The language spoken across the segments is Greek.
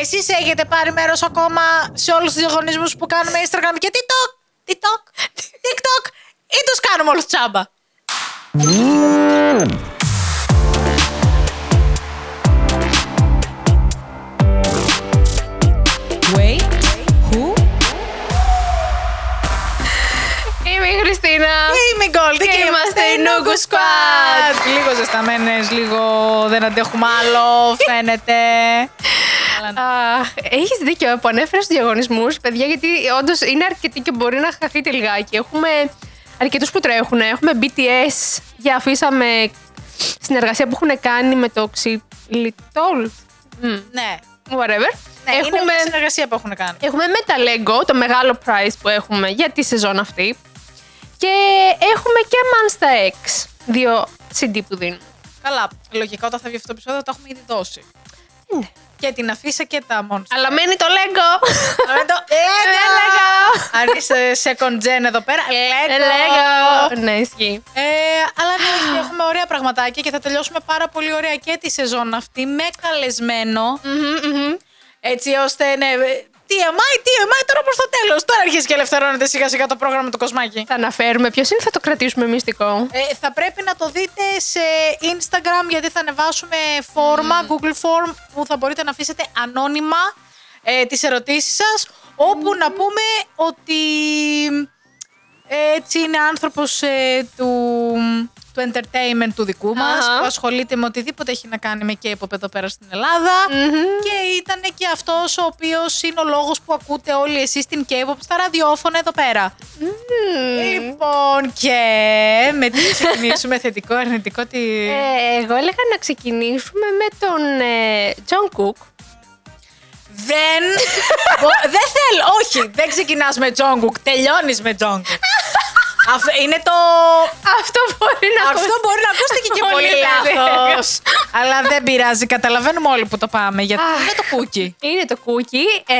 Εσείς έχετε πάρει μέρος ακόμα σε όλους τους διαγωνισμούς που κάνουμε Instagram και TikTok; TikTok. TikTok. Ή τους κάνουμε όλους τσάμπα. Wait. Who? Είμαι η Χριστίνα. Είμαι η Γκόλτη Και είμαστε η Noogu Squad. Λίγο ζεσταμένες, λίγο δεν αντέχουμε άλλο, φαίνεται. Αλλά ναι. Αχ, έχεις δίκιο που ανέφερε στους διαγωνισμούς, παιδιά, γιατί όντως είναι αρκετοί και μπορεί να χαθείτε λιγάκι. Έχουμε αρκετούς που τρέχουν. Έχουμε BTS για αφήσαμε συνεργασία που έχουν κάνει με το Xylitol. ναι. Whatever. Ναι, είναι έχουμε, μια συνεργασία που έχουν κάνει. έχουμε με τα Lego, το μεγάλο prize που έχουμε για τη σεζόν αυτή. Και έχουμε και Monster X, δύο CD που δίνουν. Καλά, λογικά όταν θα βγει αυτό το επεισόδιο το έχουμε ήδη δώσει. Ναι. Και την αφήσα και τα μόνστα. Αλλά μένει το Lego. Με το Lego. Αν είσαι second gen εδώ πέρα, Lego. Lego. Ναι, ισχύει. Ε, αλλά ναι, ισχύει, έχουμε ωραία πραγματάκια και θα τελειώσουμε πάρα πολύ ωραία και τη σεζόν αυτή με καλεσμένο. Μμμ, μμμ. Έτσι ώστε, ναι, TMI, TMI τώρα προς το τέλος. Τώρα αρχίζει και ελευθερώνεται σιγά σιγά το πρόγραμμα του Κοσμάκη. Θα αναφέρουμε ποιος είναι, θα το κρατήσουμε μυστικό. Ε, θα πρέπει να το δείτε σε Instagram γιατί θα ανεβάσουμε φόρμα, Google Form που θα μπορείτε να αφήσετε ανώνυμα ε, τις ερωτήσεις σας όπου να πούμε ότι ε, έτσι είναι άνθρωπος ε, του, του entertainment του δικού μας Αχα. που ασχολείται με οτιδήποτε έχει να κάνει με K-pop εδώ πέρα στην ελλαδα και ήταν και αυτός ο οποίος είναι ο λόγος που ακούτε όλοι εσείς την K-pop στα ραδιόφωνα εδώ πέρα. Λοιπόν, και με τι να ξεκινήσουμε, θετικό, αρνητικό, τι. Ε, εγώ έλεγα να ξεκινήσουμε με τον ε, John Cook. Δεν. μπο- δεν θέλω, όχι, δεν ξεκινάς με Jungkook, τελειώνεις με Jungkook. Αυτό είναι το. Αυτό μπορεί να Αυτό ακούσει. μπορεί να ακούστηκε και Πολύ πολύ περίεργο. λάθος. Αλλά δεν πειράζει, καταλαβαίνουμε όλοι που το πάμε. Γιατί Αχ. είναι το κούκι. Είναι το Cookie. Ε,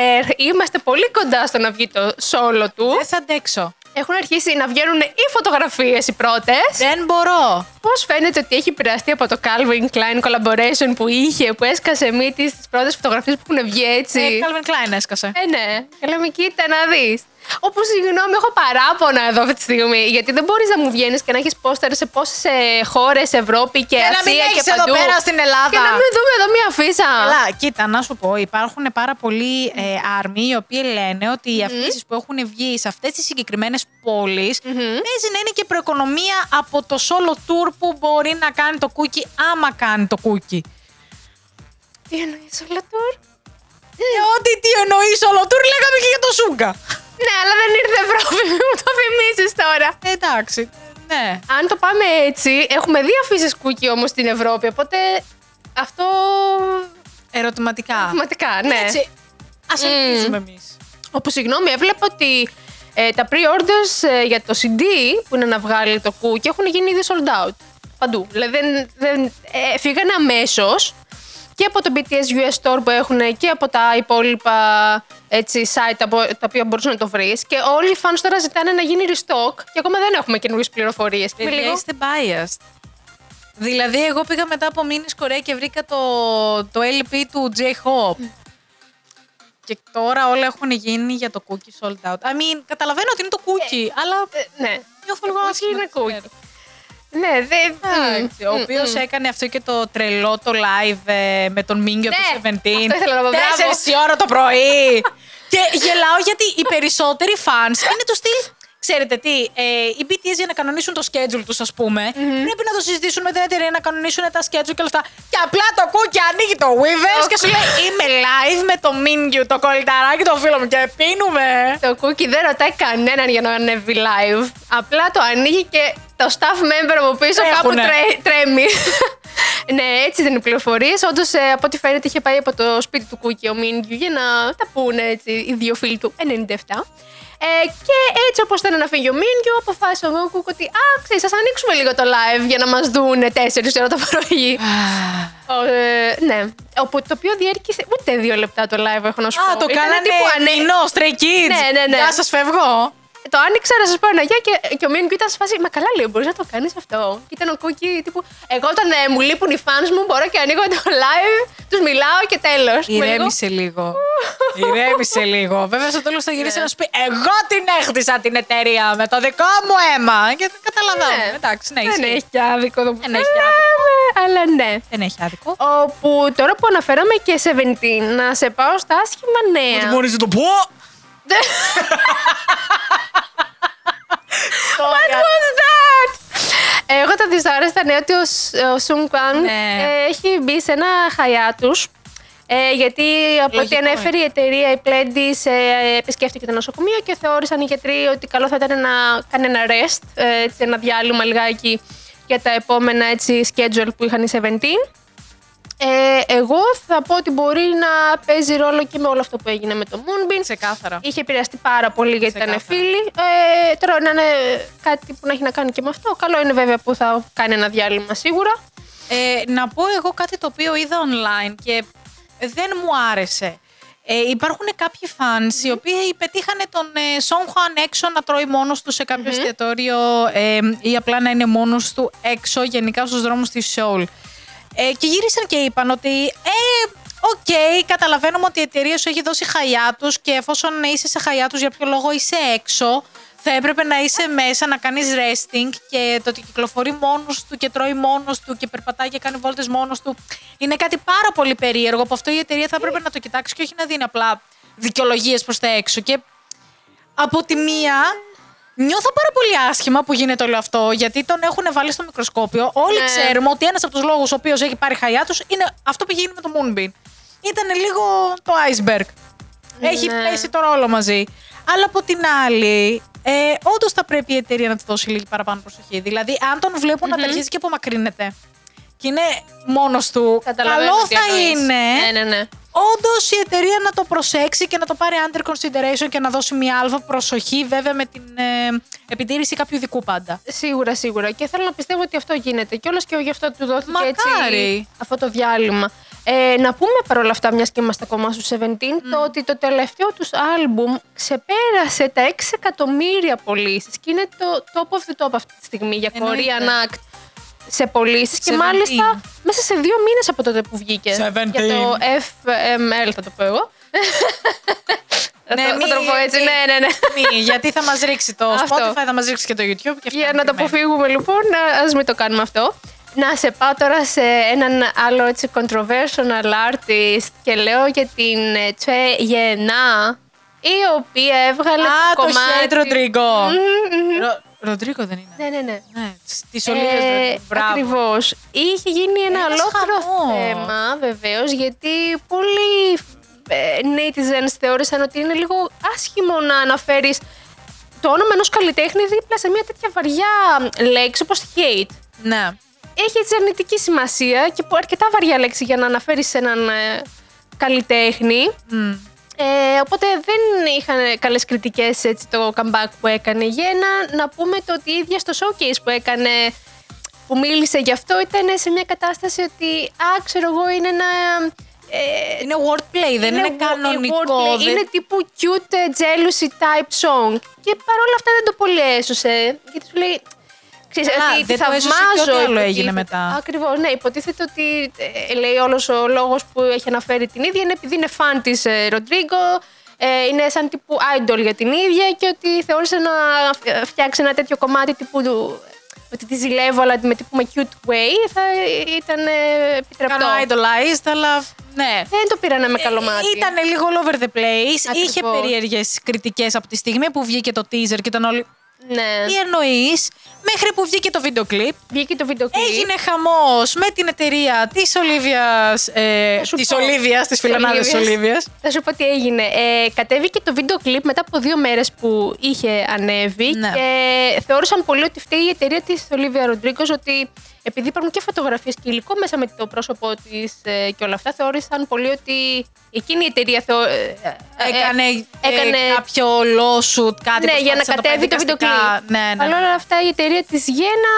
είμαστε πολύ κοντά στο να βγει το solo του. Δεν θα αντέξω. Έχουν αρχίσει να βγαίνουν οι φωτογραφίες οι πρώτες. Δεν μπορώ. Πώς φαίνεται ότι έχει επηρεαστεί από το Calvin Klein collaboration που είχε, που έσκασε μύτη στις πρώτες φωτογραφίες που έχουν βγει έτσι; Ε, Calvin Klein έσκασε. Ε, ναι. Και λέμε, κοίτα να δεις. Όπου συγγνώμη, έχω παράπονα εδώ αυτή τη στιγμή. Γιατί δεν μπορείς να μου βγαίνεις και να έχεις πόστερ σε πόσες χώρες, Ευρώπη και Και να μην Ασία έχεις και εδώ παντού. πέρα στην Ελλάδα. Και να μην δούμε εδώ μία φύσα. Καλά, κοίτα, να σου πω, υπάρχουν πάρα πολλοί ε, άρμοι οι οποίοι λένε ότι οι αφήσεις που έχουν βγει σε αυτές τις συγκεκριμένες πόλεις παίζει να είναι και προοικονομία από το solo tour που μπορεί να κάνει το κούκι άμα κάνει το κούκι. Τι εννοείς όλα τώρα. Ε, ό,τι τι εννοείς solo tour, λέγαμε και για το Σούγκα. Ναι, αλλά δεν ήρθε Ευρώπη, μην μου το θυμίσει τώρα. Ε, εντάξει. Ναι. Αν το πάμε έτσι, έχουμε δύο αφήσει κούκι όμως στην Ευρώπη. Οπότε αυτό. Ερωτηματικά. Πραγματικά, ναι. Έτσι, ας ελπίζουμε εμείς. Όπου συγγνώμη, έβλεπα ότι ε, τα pre-orders ε, για το CD που είναι να βγάλει το Cookie έχουν γίνει ήδη sold out. Παντού. Δηλαδή δεν, δεν, ε, φύγανε αμέσως και από το BTS US Store που έχουν και από τα υπόλοιπα έτσι, site από τα οποία μπορούσε να το βρεις. Και όλοι οι fans τώρα ζητάνε να γίνει restock και ακόμα δεν έχουμε καινούριες πληροφορίες. Παιδιά, είστε biased. Δηλαδή, εγώ πήγα μετά από μήνες Κορέα και βρήκα το, το LP του J-Hope. Και τώρα όλα έχουν γίνει για το cookie sold out. I mean, καταλαβαίνω ότι είναι το cookie, αλλά ναι. νιώθω λίγο Το cookie άσχημα. είναι δεν cookie. ξέρω. Ναι, δεν. Εντάξει, Ο οποίος έκανε αυτό και το τρελό το live ε, με τον Μίνγκιο Ναι, του 17. αυτό ήθελα να πω, μπράβο. Τέσσερις η ώρα το πρωί. και γελάω γιατί οι περισσότεροι fans είναι του στυλ. Ξέρετε τι, ε, οι BTS για να κανονίσουν το schedule τους, ας πούμε, πρέπει να το συζητήσουν με την εταιρεία να κανονίσουν τα schedule και όλα αυτά. Και απλά το κούκι ανοίγει το Weavers και σου λέει Είμαι live με το Mingyu, το κολληταράκι το φίλο μου και πίνουμε. Το cookie δεν ρωτάει κανέναν για να ανέβει live. Απλά το ανοίγει και το staff member από πίσω Τρέχουνε. κάπου τρέ- τρέμει. ναι, έτσι δεν είναι πληροφορίες. Όντως, από ό,τι φαίνεται, είχε πάει από το σπίτι του Cookie ο Μίνγκιου για να τα πούνε έτσι, οι δύο φίλοι του 97. Ε, και έτσι όπως ήταν να φύγει ο Μίνγκιου, αποφάσισε ο Κούκ ότι Α, ξέρεις, ας ανοίξουμε λίγο το live για να μας δούνε 4 ώρα το πρωί. Ο, ε, ναι. Όπου το οποίο διήρκησε ούτε δύο λεπτά το live, έχω να σου πω. Α, το Ήταν κάνανε τύπου ανε- ανεινό, stray kids. Ναι, ναι, ναι. Γεια σας, φεύγω. Το άνοιξα να σας πω ένα γεια και, και ο Μίον ήταν σε φάση. Μα καλά λέει, μπορείς να το κάνεις αυτό. Και ήταν ο Κούκι τύπου. Εγώ όταν ε, μου λείπουν οι fans μου, μπορώ και ανοίγω το live, τους μιλάω και τέλος. Ηρέμησε λίγο. Ηρέμησε λίγο. Βέβαια στο τέλος θα γυρίσει Ναι. να σου πει: Εγώ την έχτισα την εταιρεία με το δικό μου αίμα. Και καταλαβαίνω. Ναι. Εντάξει, ναι, Δεν ισχύει. έχει άδικο εδώ που Δεν έχει θέλαμε, Αλλά ναι. Δεν έχει άδικο. Όπου τώρα που αναφέραμε και σε Βεντίν, να σε πάω στα άσχημα νέα. Μπορεί να το πω. What was that? Εγώ τα δυσάρεστα νέα ότι ο, Σ- ο Σουν Κουάν Ναι. ε, έχει μπει σε ένα χαϊάτους ε, γιατί από ό,τι Λογικό ανέφερε η εταιρεία, η Pledis, ε, επισκέφτηκε το νοσοκομείο και θεώρησαν οι γιατροί ότι καλό θα ήταν να κάνει ένα rest, ε, έτσι, ένα διάλειμμα λιγάκι για τα επόμενα έτσι, schedule που είχαν οι 17. Ε, εγώ θα πω ότι μπορεί να παίζει ρόλο και με όλο αυτό που έγινε με το Moonbeam. Ξεκάθαρα. Είχε επηρεαστεί πάρα πολύ γιατί ήταν Ξεκάθαρα. φίλοι. Ε, τώρα να είναι κάτι που να έχει να κάνει και με αυτό. Καλό είναι βέβαια που θα κάνει ένα διάλειμμα σίγουρα. Ε, να πω εγώ κάτι το οποίο είδα online και δεν μου άρεσε. Ε, υπάρχουν κάποιοι fans οι οποίοι πετύχανε τον ε, Seungkwan έξω να τρώει μόνος του σε κάποιο εστιατόριο ε, ή απλά να είναι μόνος του έξω γενικά στους δρόμους της Seoul. Ε, και γύρισαν και είπαν ότι ε, οκ, καταλαβαίνουμε ότι η εταιρεία σου έχει δώσει hiatus και εφόσον είσαι σε hiatus για ποιο λόγο είσαι έξω, θα έπρεπε να είσαι μέσα, να κάνεις resting και το ότι κυκλοφορεί μόνος του και τρώει μόνος του και περπατάει και κάνει βόλτες μόνος του είναι κάτι πάρα πολύ περίεργο που αυτό η εταιρεία θα έπρεπε να το κοιτάξει και όχι να δίνει απλά δικαιολογίες προς τα έξω. Και από τη μία, νιώθω πάρα πολύ άσχημα που γίνεται όλο αυτό, γιατί τον έχουν βάλει στο μικροσκόπιο. Όλοι Ναι. ξέρουμε ότι ένας από τους λόγους ο οποίος έχει πάρει χαϊά τους είναι αυτό που γίνει με το Moonbeam. Ήταν λίγο το iceberg. Έχει Ναι. πέσει τώρα όλο μαζί. Αλλά από την άλλη, ε, όντως θα πρέπει η εταιρεία να του δώσει λίγη παραπάνω προσοχή. Δηλαδή, αν τον βλέπουν να αρχίζει και απομακρύνεται και είναι μόνος του, Καταλαβαίνω καλό τι θα εννοείς. είναι Ναι, ναι, ναι. Όντως η εταιρεία να το προσέξει και να το πάρει under consideration και να δώσει μια αλφα προσοχή, βέβαια με την ε, επιτήρηση κάποιου ειδικού πάντα. Σίγουρα, σίγουρα. Και θέλω να πιστεύω ότι αυτό γίνεται. Και όλο και γι' αυτό του δόθηκε Μακάρι. έτσι αυτό το διάλειμμα. Ε, να πούμε παρόλα αυτά, μιας και είμαστε ακόμα στους 17, το ότι το τελευταίο τους άλμπουμ ξεπέρασε τα 6 εκατομμύρια πωλήσεις και είναι το top of the top αυτή τη στιγμή για Εννοείται. Korean Act σε πωλήσεις και 17. μάλιστα μέσα σε δύο μήνες από τότε που βγήκες. 17. Για το FML θα το πω εγώ. Θα το- θα το πω έτσι, μη- ναι, ναι, ναι. μη, γιατί θα μας ρίξει το Αυτό. Spotify, θα μας ρίξει και το YouTube. Και Για να το αποφύγουμε λοιπόν, ας μην το κάνουμε αυτό. Να σε πάω τώρα σε έναν άλλο έτσι controversial artist και λέω για την ε, Τσue Γενά, η οποία έβγαλε Α, το το κομμάτι... Χέντ Ροντρίγκο. Μμμ, μμμ. Ρο- Ροντρίγκο δεν είναι. Ναι, ναι, ναι. Ναι, τη Ολίβια Ε, Μπράβο. ακριβώς. Είχε γίνει ένα Ένας ολόκληρο χαμός. θέμα, βεβαίως, γιατί πολλοί ε, netizens θεώρησαν ότι είναι λίγο άσχημο να αναφέρεις το όνομα ενός καλλιτέχνη δίπλα σε μια τέτοια βαριά λέξη όπως hate. Ναι. Έχει έτσι αρνητική σημασία και που- αρκετά βαριά λέξη για να αναφέρεις έναν ε, καλλιτέχνη. Μμ. Ε, οπότε δεν είχαν καλές κριτικές το comeback που έκανε. Για ένα, να πούμε το ότι η ίδια στο showcase που έκανε, που μίλησε γι' αυτό, ήταν σε μια κατάσταση ότι, α, ξέρω εγώ, είναι ένα. Ε, Είναι wordplay, δεν είναι, wo- κανονικό. wordplay, δεν- Είναι τύπου cute ε, jealousy type song. Και παρόλα αυτά δεν το πολύ έσωσε. Γιατί σου λέει. Ξέρεις, Καλά, ότι δεν τη το έσωσε και θαυμάζω, ό,τι άλλο υποτίθεται. έγινε μετά. Ακριβώς, ναι. Υποτίθεται ότι ε, λέει όλος ο λόγος που έχει αναφέρει την ίδια είναι επειδή είναι φαν της ε, Ροντρίγκο, ε, είναι σαν τύπου idol για την ίδια και ότι θεώρησε να φ- φτιάξει ένα τέτοιο κομμάτι τύπου του- ότι τη ζηλεύω αλλά με τύπου με cute way θα ήταν ε, επιτρεπτό. Κάνω idolized, αλλά ναι. Δεν το πήρανε με καλό μάτι. Ήταν λίγο all over the place. Ακριβώς. Είχε περίεργες κριτικές από τη στιγμή που βγήκε το teaser και ήταν όλοι. Ναι. Τι εννοείς, μέχρι που βγήκε το βίντεο κλιπ. Βγήκε το βίντεο κλιπ. Έγινε χαμός με την εταιρεία της Ολίβιας. Ε, Θα σου της πω. Ολίβιας, της Της φιλανάδας της Ολίβιας. Ολίβια. Θα σου πω τι έγινε. Ε, κατέβηκε το βίντεο κλιπ μετά από δύο μέρες που είχε ανέβει Ναι. και θεώρησαν πολύ ότι φταίει η εταιρεία της Ολίβια Ροντρίγκος ότι επειδή υπάρχουν και φωτογραφίες και υλικό μέσα με το πρόσωπό της ε, και όλα αυτά, θεώρησαν πολύ ότι εκείνη η εταιρεία θεω, ε, ε, Έκανε, έκανε- ε, κάποιο lawsuit, κάτι ναι, για να προσπάθησε το κατέβει το πάει βίντεο κλιπ. δικαστικά. Ναι, ναι, Αλλά ναι. όλα αυτά η εταιρεία της Γένα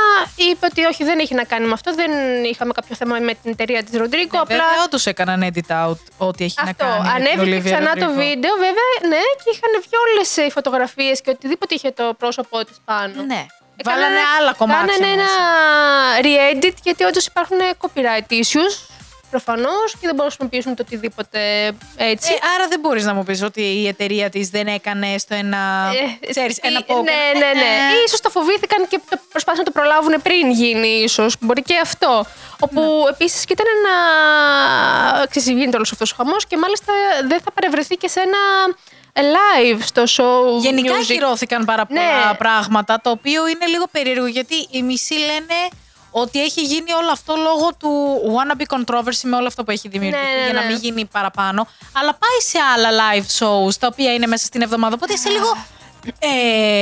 είπε ότι όχι, δεν έχει να κάνει με αυτό. Δεν είχαμε κάποιο θέμα με την εταιρεία της Ροντρίγκο. απλά Βέβαια, όντως έκαναν edit out ό,τι έχει αυτό. να κάνει. με την Ανέβηκε Olivia ξανά το Rodrigo. βίντεο, βέβαια, ναι, και είχαν βγει όλες οι φωτογραφίες και οτιδήποτε είχε το πρόσωπό της πάνω. Ναι. Έκανανε- Βάλανε άλλα κομμάτια. Κάνανε ένα μέσα. re-edit γιατί όντως υπάρχουν copyright issues. Προφανώς και δεν μπορούν να χρησιμοποιήσουν το οτιδήποτε έτσι. Ε, άρα δεν μπορείς να μου πεις ότι η εταιρεία της δεν έκανε στο ένα. Ε, ξέρεις, ένα ε, poker. Ναι, ναι, ναι. Ε, Ή ίσως το φοβήθηκαν και το προσπάθησαν να το προλάβουν πριν γίνει, ίσως. Μπορεί και αυτό. Όπου Ναι. επίσης και ήταν ένα. Ξέρεις, γίνεται όλος αυτός ο χαμός και μάλιστα δεν θα παρευρεθεί και σε ένα live στο show. Γενικά music. ακυρώθηκαν πάρα πολλά Ναι. πράγματα, το οποίο είναι λίγο περίεργο γιατί οι μισοί λένε ότι έχει γίνει όλο αυτό λόγω του wannabe controversy με όλο αυτό που έχει δημιουργηθεί Ναι, ναι, για να ναι. μην γίνει παραπάνω. Αλλά πάει σε άλλα live shows τα οποία είναι μέσα στην εβδομάδα. Οπότε είσαι λίγο. Ε,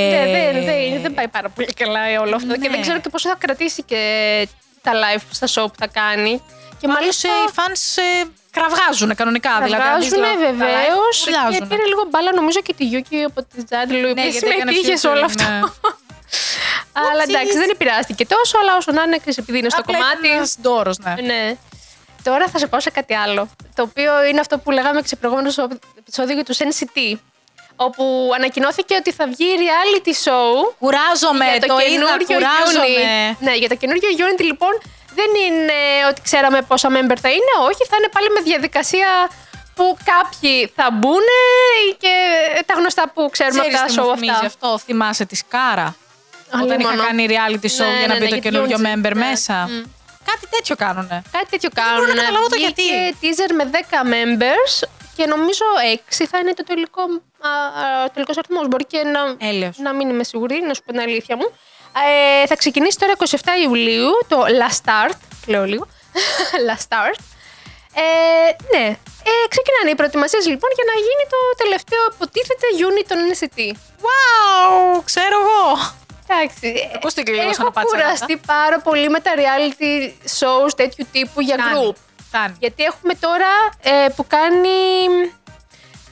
Ναι, δεν, δεν, δεν πάει πάρα πολύ καλά όλο αυτό. Και Ναι. δεν ξέρω και πόσο θα κρατήσει και τα live στα show που θα κάνει. Και Μάλιστα οι fans ε, κραυγάζουν κανονικά. δηλαδή, αν δεις Βγάζουν live- τα live, βεβαίω. Και κραυγάζουν. πήρε λίγο μπάλα, νομίζω και τη Yuki από τη Τζάντλου. Ναι, Ναι, γιατί έκανε συμμετείχε σε όλο featuring, αυτό. ναι. Αλλά Ούψις. εντάξει, δεν επηρεάστηκε τόσο, αλλά όσο να είναι, ξέρεις, επειδή είναι στο Απλά κομμάτι. ήταν ένας ντόρος, ναι. Ναι. Τώρα θα σε πάω σε κάτι άλλο. Το οποίο είναι αυτό που λέγαμε και σε προηγούμενο επεισόδιο για τους NCT. Όπου ανακοινώθηκε ότι θα βγει reality show Κουράζομαι, για το, το είδα, καινούριο κουράζομαι. Unit. Ναι, για το καινούριο Unity λοιπόν δεν είναι ότι ξέραμε πόσα member θα είναι, όχι, θα είναι πάλι με διαδικασία που κάποιοι θα μπουν και τα γνωστά που ξέρουμε Ξέρεις από τι τα μου show θυμίζει αυτά. αυτό, θυμάσαι τη Σκάρα. Όταν είχα Αλίμονο. κάνει reality show Ναι, για να ναι, μπει ναι, το για τη καινούριο Unity. member Ναι. μέσα. Μμ. Κάτι τέτοιο κάνουνε. Κάτι τέτοιο μπορώ κάνουν. να καταλάβω το γιατί. Βγήκε teaser με 10 members και νομίζω 6 θα είναι το τελικό, α, α, τελικός αριθμός. Μπορεί και να, Έλεος. να μην είμαι σίγουρη, να σου πω την αλήθεια μου. Ε, θα ξεκινήσει τώρα 27 Ιουλίου το Last Start, λέω λίγο. Last Start. Ε, ναι, ε, ξεκινάνε οι προετοιμασίες λοιπόν για να γίνει το τελευταίο υποτίθεται unit των NCT. Wow, ξέρω εγώ. Εντάξει, Ακούστηκε λίγο σαν έχω πατσάρα. κουραστεί πάρα πολύ με τα reality shows τέτοιου τύπου για Φτάνει. group. Φτάνει. Γιατί έχουμε τώρα ε, που κάνει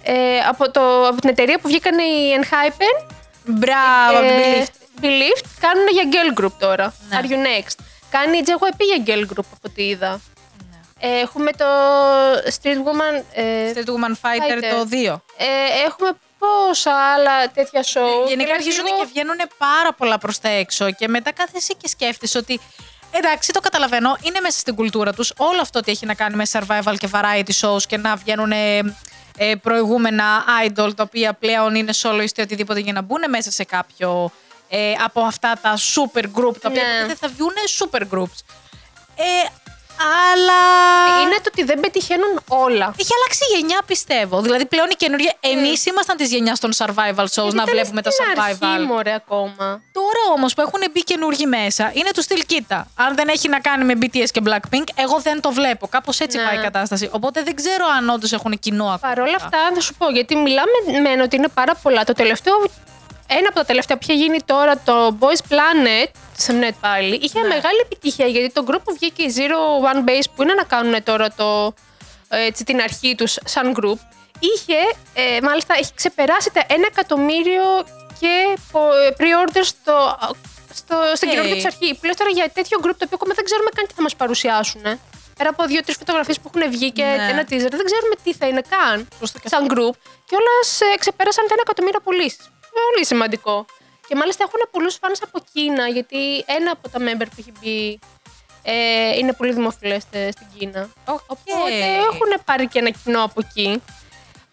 ε, από, το, από την εταιρεία που βγήκαν οι Enhypen. Μπράβο, από την ε, Believed. Believed, κάνουν για girl group τώρα. Ναι. Are you next; Κάνει η JYP για girl group από ό,τι είδα. Ναι. Ε, έχουμε το Street Woman. Ε, Street Woman Fighter Fighter. το 2. ε, έχουμε πόσα άλλα τέτοια show. Γενικά Biraz αρχίζουν λίγο- και βγαίνουν πάρα πολλά προς τα έξω και μετά κάθεσαι και σκέφτεσαι ότι εντάξει, το καταλαβαίνω, είναι μέσα στην κουλτούρα τους όλο αυτό ότι έχει να κάνει με survival και variety shows και να βγαίνουν ε, ε, προηγούμενα idol τα οποία πλέον είναι soloist ή οτιδήποτε για να μπουν μέσα σε κάποιο ε, από αυτά τα super group τα οποία Ναι. δεν θα βγουν super groups. Ε, αλλά. Είναι το ότι δεν πετυχαίνουν όλα. Έχει αλλάξει η γενιά, πιστεύω. Δηλαδή, πλέον η καινούργια. Εμείς ήμασταν της γενιάς των survival shows να Ήταν βλέπουμε τα στην survival. Αρχή, μωρέ, ακόμα. Τώρα όμως που έχουν μπει καινούργοι μέσα, είναι του στυλ κοίτα. Αν δεν έχει να κάνει με BTS και Blackpink, εγώ δεν το βλέπω. Κάπως έτσι Ναι. πάει η κατάσταση. Οπότε δεν ξέρω αν όντως έχουν κοινό ακόμα. Παρ' όλα αυτά, θα σου πω, γιατί μιλάμε μεν ότι είναι πάρα πολλά. Το τελευταίο, ένα από τα τελευταία που είχε γίνει τώρα, το Boys Planet, σε Mnet πάλι, είχε Ναι. μεγάλη επιτυχία γιατί το group που βγήκε η Zero One Base που είναι να κάνουν τώρα το, έτσι, την αρχή τους σαν group, είχε, ε, μάλιστα, έχει ξεπεράσει τα ένα εκατομμύριο και πο- ε, pre-orders στο, στο, στην Οκ. καινούργια του αρχή. Πλέον τώρα για τέτοιο group το οποίο ακόμα δεν ξέρουμε καν τι θα μας παρουσιάσουν. Πέρα από δύο-τρεις φωτογραφίες που έχουν βγει και Ναι. ένα teaser, δεν ξέρουμε τι θα είναι καν Σωστό και σαν group. Και όλα ξεπέρασαν τα ένα εκατομμύριο πωλήσεις. Πολύ σημαντικό. Και μάλιστα έχουν πολλούς fans από Κίνα, γιατί ένα από τα member που έχει μπει ε, είναι πολύ δημοφιλές στην Κίνα. Οπότε έχουν πάρει και ένα κοινό από εκεί.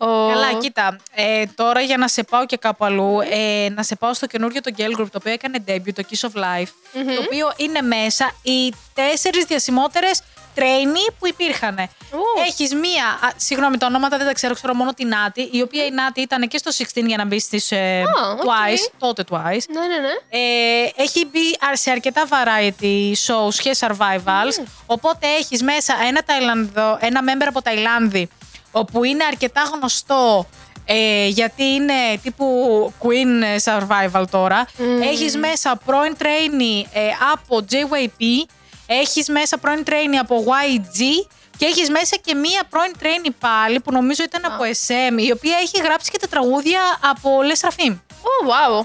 Ο... Καλά, κοίτα. Ε, τώρα για να σε πάω και κάπου αλλού, ε, να σε πάω στο καινούριο το Girl Group, το οποίο έκανε debut, το Kiss of Life, το οποίο είναι μέσα οι τέσσερις διασημότερες trainee που υπήρχαν. Ους. Έχεις μία, α, συγγνώμη τα ονόματα δεν τα ξέρω, ξέρω μόνο την Νάτι, η οποία η Νάτι ήταν και στο 16 για να μπει στις ε, Α, οκ. Twice, τότε Twice. Ναι, ναι, ναι. Ε, έχει μπει α- σε αρκετά variety shows και survivals. Οπότε έχεις μέσα ένα, Ταϊλανδό, ένα member από Ταϊλάνδη, όπου είναι αρκετά γνωστό ε, γιατί είναι τύπου queen survival τώρα. Έχεις μέσα πρώην trainee ε, από JYP. Έχεις μέσα πρώην trainee από YG και έχεις μέσα και μία πρώην trainee πάλι που νομίζω ήταν από SM, η οποία έχει γράψει και τα τραγούδια από Le Sserafim. Oh, wow.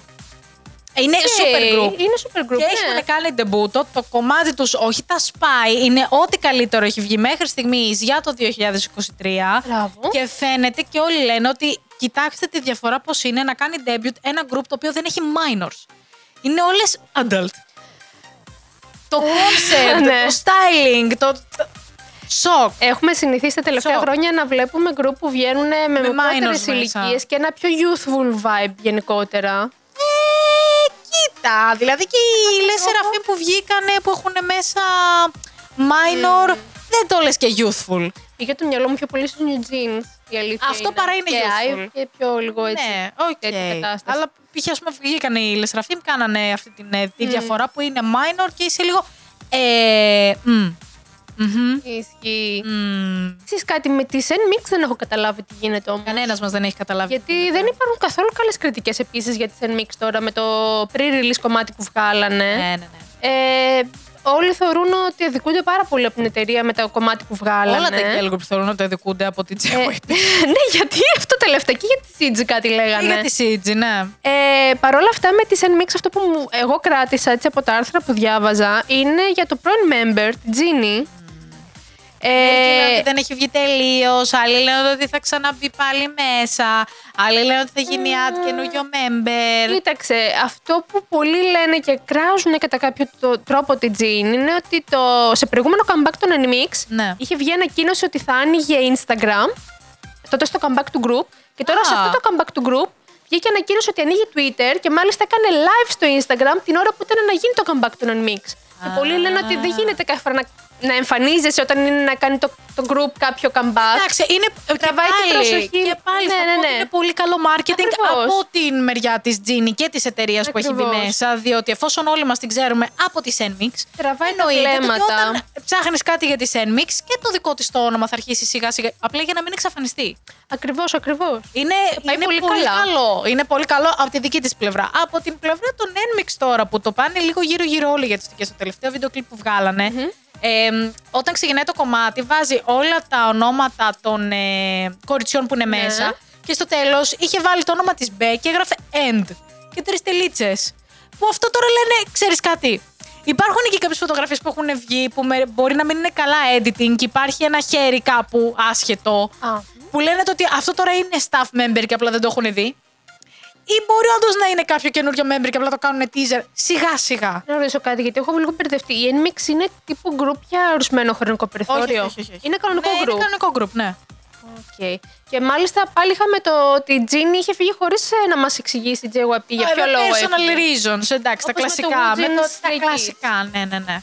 Είναι Οκ, super group. Είναι super group. Και ναι. έχουν κάνει ντεμπούτο. Το κομμάτι τους, όχι τα σπάει, είναι ό,τι καλύτερο έχει βγει μέχρι στιγμής για το 2023. Μπράβο. Και φαίνεται και όλοι λένε ότι κοιτάξτε τη διαφορά πώς είναι να κάνει debut ένα group το οποίο δεν έχει minors. Είναι όλες adult. Το concept, ναι. το styling, το. το- Σοκ. Έχουμε συνηθίσει τα τελευταία Σοκ. χρόνια να βλέπουμε γκρουπ που βγαίνουν με, με μικρότερες minors μέσα. ηλικίες και ένα πιο youthful vibe γενικότερα. Ε, κοίτα, δηλαδή και οι λες Σεραφείμ που βγήκανε που έχουν μέσα minor, δεν το λες και youthful. Πήγε το μυαλό μου πιο πολύ στους New Jeans. Η αλήθεια Αυτό παρά είναι και youthful. Ive και πιο λίγο έτσι. Ναι, οκ. τέτοια κατάσταση. Αλλά π.χ. ας πούμε βγήκαν οι Le Sserafim, κάνανε αυτή την, ε, τη διαφορά που είναι minor και είσαι λίγο. Ε, μ, μμμ, Ισχύει. μ. Ξέρεις κάτι, με τις Nmixx δεν έχω καταλάβει τι γίνεται όμως. Κανένας μας δεν έχει καταλάβει. Γιατί δεν υπάρχουν καθόλου καλές κριτικές επίσης για τις Nmixx τώρα με το pre-release κομμάτι που βγάλανε. Ναι, ναι, ναι. Ε, όλοι θεωρούν ότι αδικούνται πάρα πολύ από την εταιρεία με το κομμάτι που βγάλανε. Όλα τα girl group θέλουν να το εδικούνται από την Ε, JYP. ναι, γιατί αυτό τελευταία και για τη CG κάτι λέγανε. Για τη CG, ναι. Ε, Παρ' όλα αυτά με τη Sen Mix αυτό που μου, εγώ κράτησα έτσι από τα άρθρα που διάβαζα είναι για το πρώην member, την Ginny. Μερικοί λένε Ε, ότι δεν έχει βγει τελείως. Άλλοι λένε ότι θα ξαναμπεί πάλι μέσα. Άλλοι λένε ότι θα γίνει ad καινούριο member. Κοίταξε, αυτό που πολλοί λένε και κράζουν κατά κάποιο το- τρόπο την Jean είναι ότι το, σε προηγούμενο comeback των Enmix Ναι. είχε βγει ανακοίνωση ότι θα άνοιγε Instagram, τότε στο comeback του group, και τώρα Α. σε αυτό το comeback του group βγήκε ανακοίνωση ότι ανοίγει Twitter και μάλιστα έκανε live στο Instagram την ώρα που ήταν να γίνει το comeback των Enmix. Και πολλοί λένε ότι δεν γίνεται κάθε φορά να, να εμφανίζεσαι όταν είναι να κάνει το, το group κάποιο comeback. Εντάξει, είναι και Τραβάει την πάλι, προσοχή. Και πάλι Ναι, θα ναι, πω ότι ναι. είναι πολύ καλό marketing Ακριβώς. από την μεριά της Τζίνι και της εταιρείας που έχει μπει Ακριβώς. μέσα. Διότι εφόσον όλοι μας την ξέρουμε από τη Senmix, Τραβάει τα εννοείται ότι βλέμματα. όταν ψάχνεις κάτι για τη Senmix και το δικό της το όνομα θα αρχίσει σιγά σιγά. Απλά για να μην εξαφανιστεί. Ακριβώς, ακριβώς. Είναι, πάει είναι πολύ πολύ, καλά. καλό. Είναι πολύ καλό από τη δική της πλευρά. Από την πλευρά των Enmix τώρα που το πάνε λίγο γύρω-γύρω όλοι γιατί και στο τελευταίο βίντεο κλιπ που βγάλανε. Ε, όταν ξεκινάει το κομμάτι, βάζει όλα τα ονόματα των ε, κοριτσιών που είναι Ναι. μέσα. Και στο τέλος είχε βάλει το όνομα της Μπέ και έγραφε End. Και τρεις τελίτσες. Που αυτό τώρα λένε, ξέρεις κάτι. Υπάρχουν και κάποιες φωτογραφίες που έχουν βγει που με- μπορεί να μην είναι καλά editing και υπάρχει ένα χέρι κάπου άσχετο. Α. Που λένε το ότι αυτό τώρα είναι staff member και απλά δεν το έχουν δει. Ή μπορεί όντως να είναι κάποιο καινούριο member και απλά το κάνουν teaser σιγά σιγά. Να ρωτήσω κάτι, γιατί έχω λίγο μπερδευτεί. Η Nmixx είναι τύπου group για ορισμένο χρονικό περιθώριο; Είναι κανονικό ναι, group; Είναι κανονικό group, ναι. Οκ. Και μάλιστα πάλι είχαμε το ότι η Jinni είχε φύγει χωρίς να μας εξηγήσει η JYP για ποιο Ε, λόγο. Personal έφυγε. reasons, εντάξει, τα Όπως με το κλασικά. Woo Με το, Jin τα Stray Kids. κλασικά, ναι, ναι, ναι.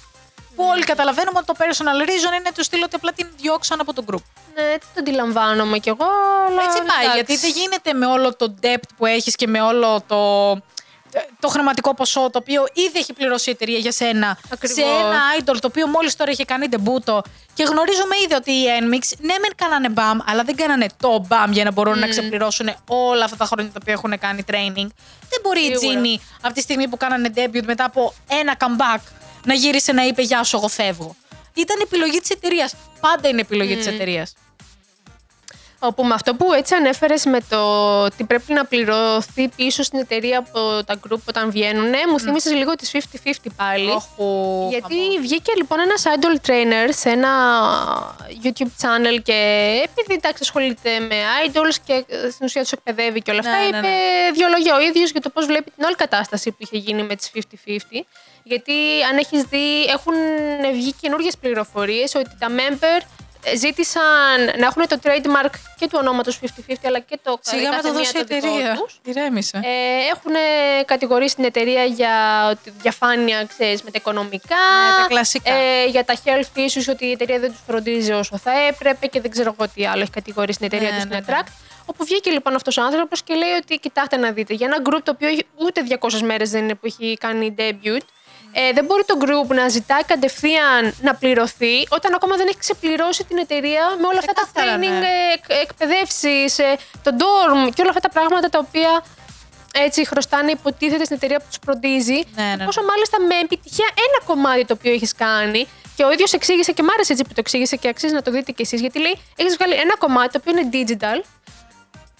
Που όλοι καταλαβαίνουμε ότι το personal reason είναι του style ότι απλά την διώξαν από το group. Ναι, έτσι το αντιλαμβάνομαι κι εγώ. Αλλά Έτσι πάει, εντάξει. γιατί δεν γίνεται με όλο το debt που έχεις και με όλο το, το χρηματικό ποσό το οποίο ήδη έχει πληρώσει η εταιρεία για σένα Ακριβώς. σε ένα idol το οποίο μόλις τώρα είχε κάνει ντεμπούτο και γνωρίζουμε ήδη ότι οι Enmix ναι μεν κάνανε μπαμ αλλά δεν κάνανε το μπαμ για να μπορούν να ξεπληρώσουν όλα αυτά τα χρόνια τα οποία έχουν κάνει training. Δεν μπορεί η Σίγουρα. Ginny από τη στιγμή που κάνανε debut μετά από ένα comeback να γύρισε να είπε γεια σου εγώ φεύγω. Ήταν επιλογή της εταιρείας. Πάντα είναι επιλογή της εταιρείας. Όπου με αυτό που έτσι ανέφερες με το ότι πρέπει να πληρωθεί πίσω στην εταιρεία από τα group όταν βγαίνουν, ναι, μου θύμισες λίγο τις 50-50 πάλι. Όχου, Γιατί χαμό. βγήκε λοιπόν ένας idol trainer σε ένα YouTube channel και επειδή εντάξει ασχολείται με idols και ε, στην ουσία τους εκπαιδεύει και όλα αυτά, Ναι, ναι, είπε ναι. δύο λόγια ο ίδιος για το πώς βλέπει την όλη κατάσταση που είχε γίνει με τις 50-50. Γιατί αν έχεις δει, έχουν βγει καινούργιες πληροφορίες ότι τα member ε, ζήτησαν να έχουν το trademark και του ονόματος 50-50 αλλά και το Σιγά με κάθε το μία δώσει η το δικό εταιρεία. τους. Ηρέμησε. Ε, έχουν κατηγορήσει την εταιρεία για ότι διαφάνεια, ξέρεις, με τα οικονομικά. Ναι, τα κλασικά. Ε, για τα health issues, ότι η εταιρεία δεν τους φροντίζει όσο θα έπρεπε και δεν ξέρω εγώ τι άλλο έχει κατηγορήσει την εταιρεία Ναι, τους ναι, στην ναι. Attract. Όπου βγήκε λοιπόν αυτός ο άνθρωπος και λέει ότι κοιτάξτε να δείτε, για ένα group το οποίο έχει- ούτε 200 μέρες δεν είναι που έχει κάνει debut, ε, δεν μπορεί το group να ζητάει κατευθείαν να πληρωθεί όταν ακόμα δεν έχει ξεπληρώσει την εταιρεία με όλα αυτά τα Ξεκάθαρα, training, ναι. ε, εκ- εκπαιδεύσεις, ε, το dorm και όλα αυτά τα πράγματα τα οποία έτσι χρωστάνε υποτίθεται στην εταιρεία που τους φροντίζει. Ναι, ναι, ναι. Πόσο μάλιστα με επιτυχία ένα κομμάτι το οποίο έχεις κάνει. Και ο ίδιος εξήγησε και μ' άρεσε έτσι που το εξήγησε και αξίζει να το δείτε κι εσείς. Γιατί λέει: Έχεις βγάλει ένα κομμάτι το οποίο είναι digital.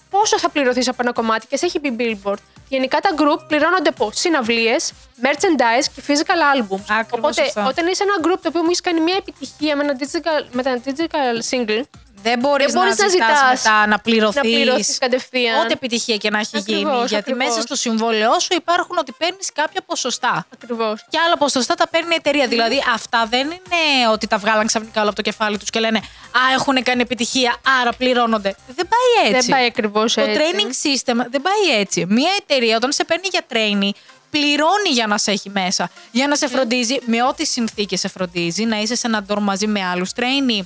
Πόσο θα πληρωθείς από ένα κομμάτι και σε έχει πει billboard; Γενικά τα group πληρώνονται από συναυλίες, merchandise και physical albums. Ακριβώς Οπότε, αυτό. όταν είσαι ένα group το οποίο μου έχεις κάνει μια επιτυχία με ένα digital, με ένα digital single, Δεν μπορείς Δεν να, μπορείς να ζητάς ζητάς μετά να πληρωθεί. να πληρωθείς κατευθείαν. Ό,τι επιτυχία και να έχει γίνει. Ακριβώς, Γιατί ακριβώς. μέσα στο συμβόλαιό σου υπάρχουν ότι παίρνεις κάποια ποσοστά. Ακριβώς. Και άλλα ποσοστά τα παίρνει η εταιρεία. Δηλαδή, αυτά δεν είναι ότι τα βγάλαν ξαφνικά όλα από το κεφάλι τους και λένε Α, έχουν κάνει επιτυχία, άρα πληρώνονται. Δεν πάει έτσι. Δεν πάει ακριβώς έτσι. Το training system δεν πάει έτσι. Μία εταιρεία όταν σε παίρνει για training, πληρώνει για να σε έχει μέσα. Για να σε φροντίζει με ό,τι συνθήκες σε φροντίζει, να είσαι σε ένα ντορ μαζί με άλλους training,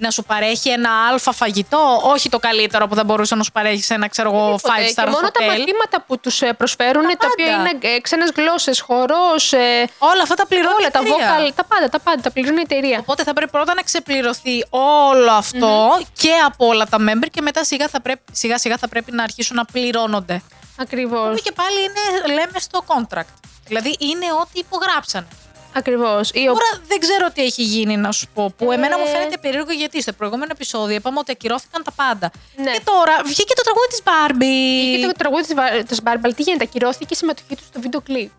να σου παρέχει ένα αλφα φαγητό, όχι το καλύτερο που θα μπορούσε να σου παρέχει σε ένα ξέρω εγώ Τίποτε. five star Και μόνο τα hotel. μαθήματα που τους προσφέρουν, τα, οποία πάντα. είναι ξένες γλώσσες, χορός. Όλα αυτά τα πληρώνει όλα, η τα εταιρεία. vocal, τα πάντα, τα πάντα. Τα πληρώνει η εταιρεία. Οπότε θα πρέπει πρώτα να ξεπληρωθεί όλο αυτό και από όλα τα member και μετά σιγά, θα πρέπει, σιγά σιγά θα πρέπει να αρχίσουν να πληρώνονται. Ακριβώς. Που και πάλι είναι, λέμε στο contract. Δηλαδή είναι ό,τι υπογράψανε. Ακριβώς. Τώρα δεν ξέρω τι έχει γίνει να σου πω. Που εμένα μου Ε. φαίνεται περίεργο γιατί στο προηγούμενο επεισόδιο είπαμε ότι ακυρώθηκαν τα πάντα. Ναι. Και τώρα βγήκε το τραγούδι της Barbie. Και το τραγούδι της Μπάρμπαλ, τι γίνεται, ακυρώθηκε η συμμετοχή του στο βίντεο κλειπ.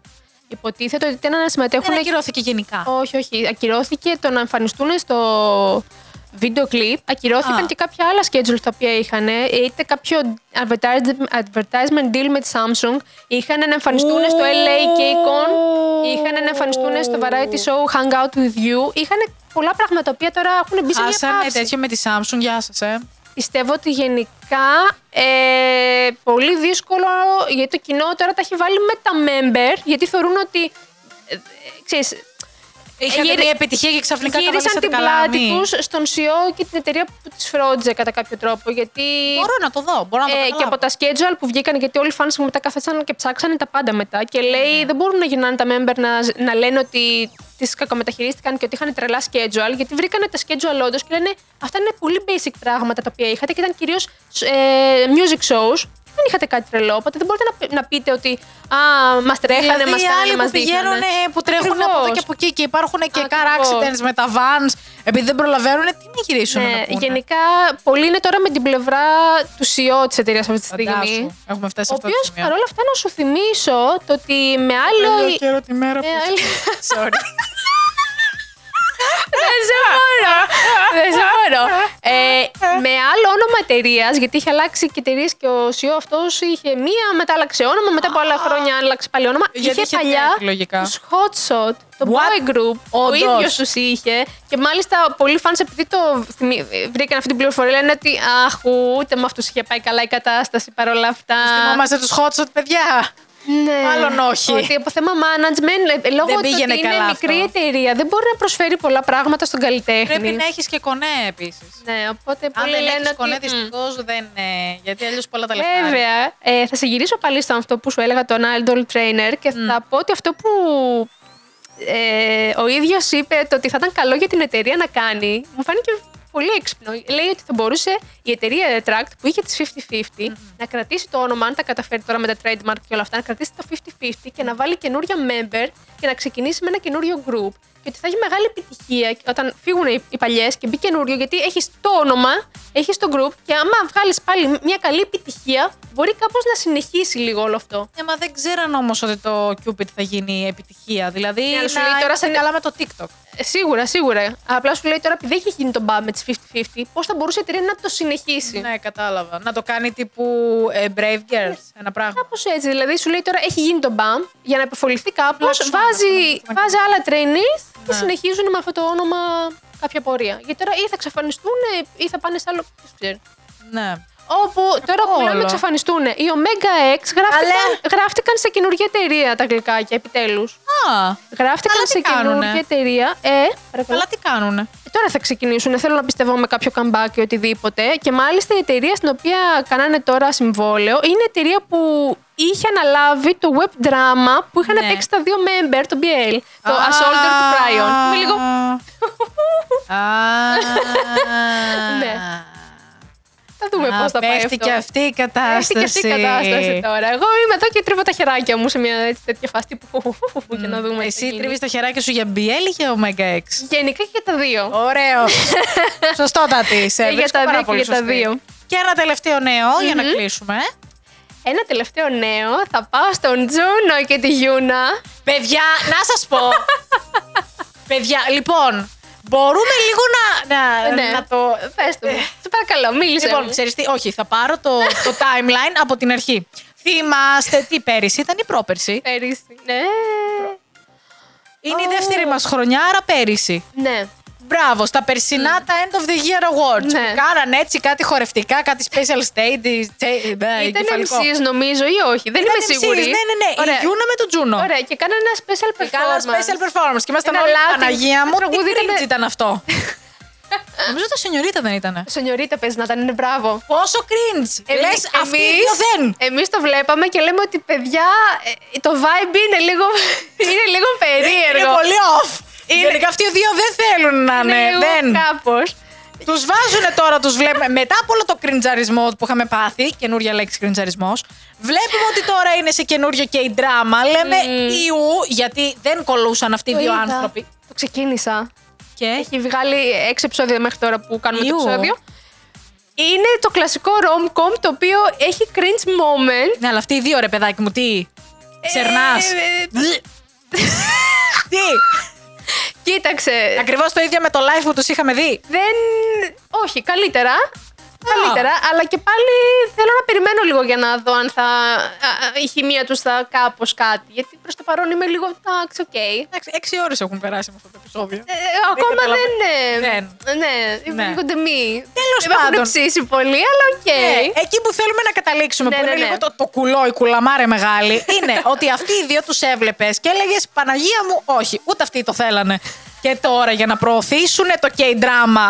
Υποτίθεται ότι ήταν να συμμετέχουν. Δεν ακυρώθηκε γενικά. Όχι, όχι. Ακυρώθηκε το να εμφανιστούν στο βίντεο κλιπ. Ακυρώθηκαν Α. και κάποια άλλα schedule τα οποία είχαν. Είτε κάποιο advertise- advertisement deal με τη Samsung. Είχαν να εμφανιστούν στο LA KCON. Είχαν να εμφανιστούν στο Variety Show Hangout with You. Είχαν πολλά πράγματα τα οποία τώρα έχουν μπει σε μια Χάσανε παύση. τέτοιο με τη Samsung. Γεια σας, ε. Πιστεύω ότι γενικά ε, πολύ δύσκολο γιατί το κοινό τώρα τα έχει βάλει με τα member γιατί θεωρούν ότι. Ε, ε, ξέρεις, Είχατε γύρι- μια επιτυχία και ξαφνικά γύρισαν καβαλήσατε την καλά. πλάτη μη. τους στον CEO και την εταιρεία που τη φρόντιζε κατά κάποιο τρόπο. Γιατί. Μπορώ να το δω. Μπορώ να το Ε, και καταλάβω. από τα schedule που βγήκαν, γιατί όλοι οι fans μου μετά καθέσαν και ψάξανε τα πάντα μετά. Και λέει, Ναι. δεν μπορούν να γυρνάνε τα member να, να λένε ότι τις κακομεταχειρίστηκαν και ότι είχαν τρελά schedule. Γιατί βρήκανε τα schedule όντως και λένε, αυτά είναι πολύ basic πράγματα τα οποία είχατε και ήταν κυρίως ε, music shows. Δεν είχατε κάτι τρελό, οπότε δεν μπορείτε να, π- να πείτε ότι Α, μας τρέχανε, Δηλαδή μας οι κάνανε, άλλοι μας που πηγαίνουν, που τρέχουν από εδώ και από εκεί και υπάρχουν και car Ακριβώς. accidents με τα vans, επειδή δεν προλαβαίνουν, τι να γυρίσουν να Ναι, πούνε. γενικά, πολλοί είναι τώρα με την πλευρά του CEO της εταιρείας αυτή τη στιγμή. Φαντάσου, Έχουμε φτάσει σε Ο αυτό οποίος το σημείο. παρόλα αυτά να σου θυμίσω το ότι με άλλο. Παλιό καιρό τη μέρα με που... άλλη- Sorry. Δεν σε μπορώ. Δεν σε μπορώ. Ε, με άλλο όνομα εταιρείας, γιατί είχε αλλάξει και εταιρείες και ο CEO αυτός είχε μία, μετά άλλαξε όνομα, μετά από άλλα χρόνια άλλαξε πάλι όνομα. Γιατί είχε είχε παλιά τρέχει, λογικά. τους Hot Shot, το What? boy group. Ο Όντως. ίδιος τους είχε. Και μάλιστα πολλοί fans επειδή το θυμι- βρήκαν αυτή την πληροφορία λένε ότι Αχ, ούτε με αυτούς είχε πάει καλά η κατάσταση παρόλα αυτά. Θυμόμαστε τους hot shot, παιδιά. Ναι. Μάλλον όχι. Ότι από θέμα management, ε, λόγω Δεν του ότι πήγαινε είναι καλά μικρή αυτό. εταιρεία, δεν μπορεί να προσφέρει πολλά πράγματα στον καλλιτέχνη. Πρέπει να έχεις και κονέ επίσης. Ναι, οπότε Αν πολλοί δεν λένε έχεις κονέ, ότι... μ, δυστυχώς δεν... ε, Γιατί αλλιώς πολλά τα λεφτά. Βέβαια, ε, θα σε γυρίσω πάλι στο αυτό που σου έλεγα τον Idol Trainer και θα πω ότι αυτό που ε, ο ίδιος είπε το ότι θα ήταν καλό για την εταιρεία να κάνει, μου φάνηκε πολύ έξυπνο. Λέει ότι θα μπορούσε η εταιρεία Retract που είχε τις 50-50 να κρατήσει το όνομα, αν τα καταφέρει τώρα με τα trademark και όλα αυτά, να κρατήσει το 50-50 και να βάλει καινούρια member και να ξεκινήσει με ένα καινούριο group. Και ότι θα έχει μεγάλη επιτυχία όταν φύγουν οι, οι παλιές και μπει καινούριο, γιατί έχεις το όνομα, έχεις το group και άμα βγάλεις πάλι μια καλή επιτυχία, μπορεί κάπως να συνεχίσει λίγο όλο αυτό. Ναι, μα δεν ξέραν όμως ότι το Cupid θα γίνει επιτυχία. Δηλαδή, Ναι, αλλά σου να λέει τώρα είμαστε σαν- καλά με το TikTok. Ε, σίγουρα, σίγουρα. Απλά σου λέει τώρα, επειδή έχει γίνει το μπαμ με τι 50-50, πώς θα μπορούσε η εταιρεία να το συνεχίσει; Ναι, κατάλαβα. Να το κάνει τύπου ε, Brave Girls, ένα πράγμα. Κάπως έτσι. Δηλαδή, σου λέει τώρα έχει γίνει το μπαμ για να επιφοληθεί κάπως, Black Swan, βάζει, αυτό. βάζει άλλα trainees και Ναι. συνεχίζουν με αυτό το όνομα κάποια πορεία. Γιατί τώρα ή θα εξαφανιστούν ή θα πάνε σε άλλο. Ποιο ξέρει. Ναι. Όπου τώρα που όλο. μιλάμε εξαφανιστούν, οι Omega X γράφτηκαν, γράφτηκαν σε καινούργια εταιρεία τα γλυκάκια επιτέλους. Α, Γράφτηκαν Καλά, τι σε κάνουνε. καινούργια εταιρεία. Ε, παρακαλώ. καλά τι κάνουνε. Ε, Τώρα θα ξεκινήσουν. Θέλω να πιστεύω με κάποιο comeback ή οτιδήποτε. Και μάλιστα η εταιρεία στην οποία κάνανε τώρα συμβόλαιο είναι η εταιρεία που είχε αναλάβει το web drama που είχαν Ναι. παίξει τα δύο member, το BL. Το A Shoulder to Cry On. Είμαι λίγο. Α, Ναι. Θα δούμε Α, πώς θα πάει πέφτει αυτό. και αυτή η κατάσταση. Πέφτει και αυτή η κατάσταση τώρα. Εγώ είμαι εδώ και τρίβω τα χεράκια μου σε μια έτσι, τέτοια φάση τύπου για να δούμε. τι θα Εσύ γίνει. τρίβεις το χεράκι σου για BL ή για Omega X; Γενικά και για τα δύο. Ωραίο. Σωστότατη. Σε Και για βρίσκω τα πάρα δύο και πολύ για τα σωστή. δύο. Και ένα τελευταίο νέο για να κλείσουμε. Ένα τελευταίο νέο. Θα πάω στον Τζούνο και τη Γιούνα. Παιδιά, να σας πω. Παιδιά, λοιπόν, μπορούμε λίγο να, να, Ναι. να το. Πες του. Σε παρακαλώ, μίλησε. Λοιπόν, μου. ξέρεις τι, όχι, θα πάρω το, το timeline από την αρχή. Θυμάστε τι πέρυσι, ήταν η πρόπερση. Πέρυσι. Ναι. Είναι η Ω. δεύτερη μας χρονιά, άρα πέρυσι. Ναι. Μπράβο, στα περσινά τα End of the Year Awards. Ναι. Που κάναν έτσι κάτι χορευτικά, κάτι special stage. τε- ναι, Ήταν εγκεφαλικό. MCs νομίζω ή όχι. Δεν Ήταν είμαι MCs, σίγουρη. Ναι, ναι, ναι. Ωραία. Η Γιούνα με τον Τζούνο. Ωραία, και κάνανε ένα special Και Κάνα performance. special performance. Και ήμασταν Ένα όλοι, Latin- Παναγία μου, το τι τραγούδι ήταν- cringe ήταν αυτό; Νομίζω το σενιωρίτα δεν ήταν. Σονιωρίτα παίζει να ήταν, είναι μπράβο. Πόσο cringe. Εμείς- Λες, αυτοί οι εμείς- δύο δεν. Εμείς το βλέπαμε και λέμε ότι παιδιά, ε, το vibe είναι λίγο, είναι λίγο περίεργο. Είναι πολύ off. Γενικά αυτοί οι δύο δεν θέλουν να Είναι είναι. λίγο Δεν. κάπως. Τους βάζουν τώρα, τους βλέπουμε. Μετά από όλο το κριντζαρισμό που είχαμε πάθει, καινούρια λέξη κριντζαρισμός, βλέπουμε ότι τώρα είναι σε καινούριο και η δράμα. Λέμε ιού, γιατί δεν κολούσαν αυτοί οι Το δύο είδα. άνθρωποι. Το ξεκίνησα. Και. Έχει βγάλει έξι επεισόδια μέχρι τώρα που κάνουμε Ιου. το επεισόδιο. Είναι το κλασικό rom-com το οποίο έχει cringe moment. Ναι, αλλά αυτοί οι δύο ρε παιδάκι μου, τι; Ξερνάς. ε, Τι; Κοίταξε, Ακριβώς το ίδιο με το live που τους είχαμε δει. δεν... Όχι, καλύτερα. Καλύτερα, αλλά και πάλι θέλω να περιμένω λίγο για να δω αν θα, α, α, η χημεία τους θα κάπως κάτι. Γιατί προς το παρόν είμαι λίγο, εντάξει, οκ. Εντάξει, έξι ώρες έχουν περάσει με αυτό το επεισόδιο. Ε, ακόμα καταλαβα- δεν είναι. Δεν. Ναι, είμαι Ναι. λίγο ντεμί. Τέλος Δεν με έχουν πάντων. ψήσει πολύ, αλλά οκ. Ναι, εκεί που θέλουμε να καταλήξουμε, Ναι, που ναι, είναι ναι. λίγο το, το κουλό, η κουλαμάρα μεγάλη, είναι ότι αυτοί οι δύο τους έβλεπες και έλεγες Παναγία μου, όχι, ούτε αυτοί το θέλανε. Και τώρα για να προωθήσουν το K-drama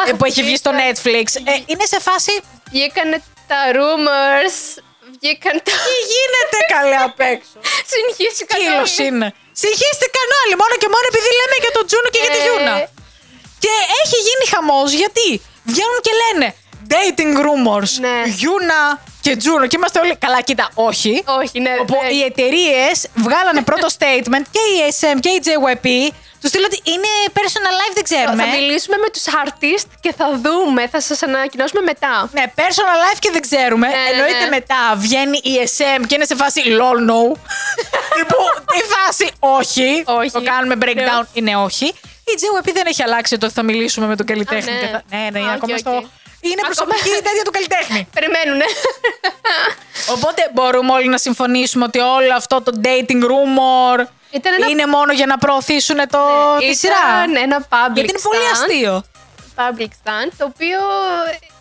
Αχ, ε, που έχει βγει στο βγήκαν- Netflix, ε, είναι σε φάση. Βγήκανε τα rumors. Βγήκαν τα. Τι γίνεται καλέ απ' έξω; Συγχύστηκαν. Κύλο όλοι. είναι; Συγχύστηκαν όλοι μόνο και μόνο επειδή λέμε για τον Τζούνο και για τη Ε. Γιούνα. Και έχει γίνει χαμός γιατί βγαίνουν και λένε dating rumors. Ναι. Γιούνα και Τζούνο. Και είμαστε όλοι. Καλά, κοίτα, όχι. Όχι, ναι. Όπου ναι. οι εταιρείες βγάλανε πρώτο statement και η SM και η JYP. Τους στείλω ότι είναι personal life, δεν ξέρουμε. Θα μιλήσουμε με τους artists και θα δούμε, θα σας ανακοινώσουμε μετά. Ναι, personal life και δεν ξέρουμε. Ναι, ναι, Εννοείται ναι. μετά βγαίνει η SM και είναι σε φάση lol no. Τύπου η φάση όχι. Όχι. Το κάνουμε breakdown Ναι. είναι όχι. Η JYP δεν έχει αλλάξει το ότι θα μιλήσουμε με τον καλλιτέχνη. Α, ναι. και θα- ναι, ναι, Α, είναι οκ, ακόμα οκ. στο. Είναι Ακόμα. προσωπική τέτοια του καλλιτέχνη. Περιμένουνε. Οπότε μπορούμε όλοι να συμφωνήσουμε ότι όλο αυτό το dating rumor Ήταν ένα- είναι μόνο για να προωθηθήσουν το, τη Ήταν σειρά. ένα public Γιατί είναι πολύ stunt. αστείο. public stunt, το οποίο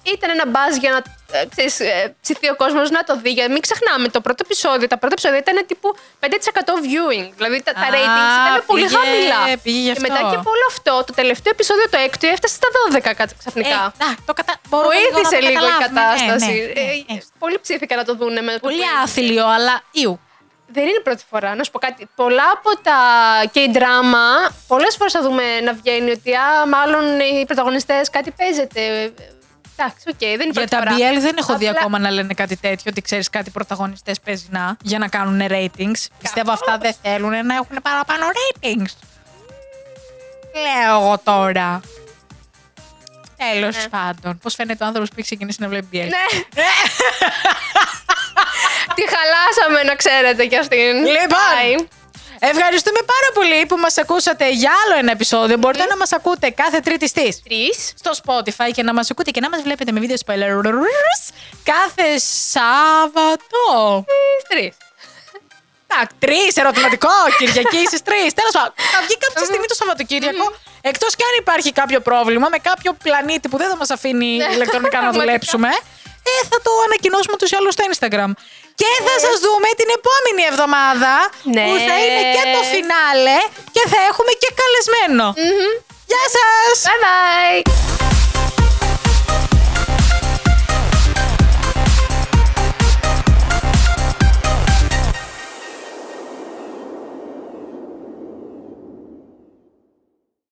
ήταν ένα buzz για να ε, ξέρεις, ε, ψηθεί ο κόσμος να το δει. Γιατί μην ξεχνάμε, το πρώτο επεισόδιο, τα πρώτα επεισόδια ήταν τύπου 5% viewing. Δηλαδή τα, τα Α, ratings ήταν πολύ πήγε- χαμηλά. πήγε γι' Και μετά αυτό. και από όλο αυτό, το τελευταίο επεισόδιο, το έκτο, έφτασε στα 12 κάτι ξαφνικά. Ε, να, το κατα... μπορούμε λίγο να Βοήθησε το λίγο η καταλάβουμε. Ναι, κατάσταση. ναι, ναι, Ε, ναι. Πολλοί ψήθηκαν να το δούνε με το Πολύ που έγινε. άθλιο, αλλά ιου. Δεν είναι η πρώτη φορά. Να σου πω κάτι. Πολλά από τα K-drama, πολλές φορές θα δούμε να βγαίνει ότι α, μάλλον οι πρωταγωνιστές κάτι παίζεται. Ε, Εντάξει, οκ, δεν είναι η Για πρώτη τα φορά. BL δεν έχω δει Απλά- ακόμα να λένε κάτι τέτοιο, ότι ξέρεις κάτι πρωταγωνιστές παίζει να, για να κάνουν ratings. Πιστεύω αυτά δεν θέλουν να έχουν παραπάνω ratings. Λέω εγώ τώρα. Τέλος Ναι. πάντων. Πώς φαίνεται ο άνθρωπος που έχει ξεκινήσει να βλέπει BL. Ναι. Τη χαλάσαμε, να ξέρετε κι αυτήν. Λοιπόν, Πάει. Ευχαριστούμε πάρα πολύ που μας ακούσατε για άλλο ένα επεισόδιο. Μπορείτε να μας ακούτε κάθε Τρίτη στις 3 στο Spotify και να μας ακούτε και να μας βλέπετε με βίντεο spoiler κάθε Σάββατο. Στις 3. Τρεις, ερωτηματικό, Κυριακή στις τρεις. Τέλος πάντων, θα βγει κάποια στιγμή το Σαββατοκύριακο. Εκτός και αν υπάρχει κάποιο πρόβλημα με κάποιο πλανήτη που δεν θα μας αφήνει ηλεκτρονικά να δουλέψουμε. Ε, θα το ανακοινώσουμε τους άλλους στο Instagram. Και θα σας δούμε την επόμενη εβδομάδα Ναι. που θα είναι και το φινάλε και θα έχουμε και καλεσμένο. Γεια σας! Bye bye.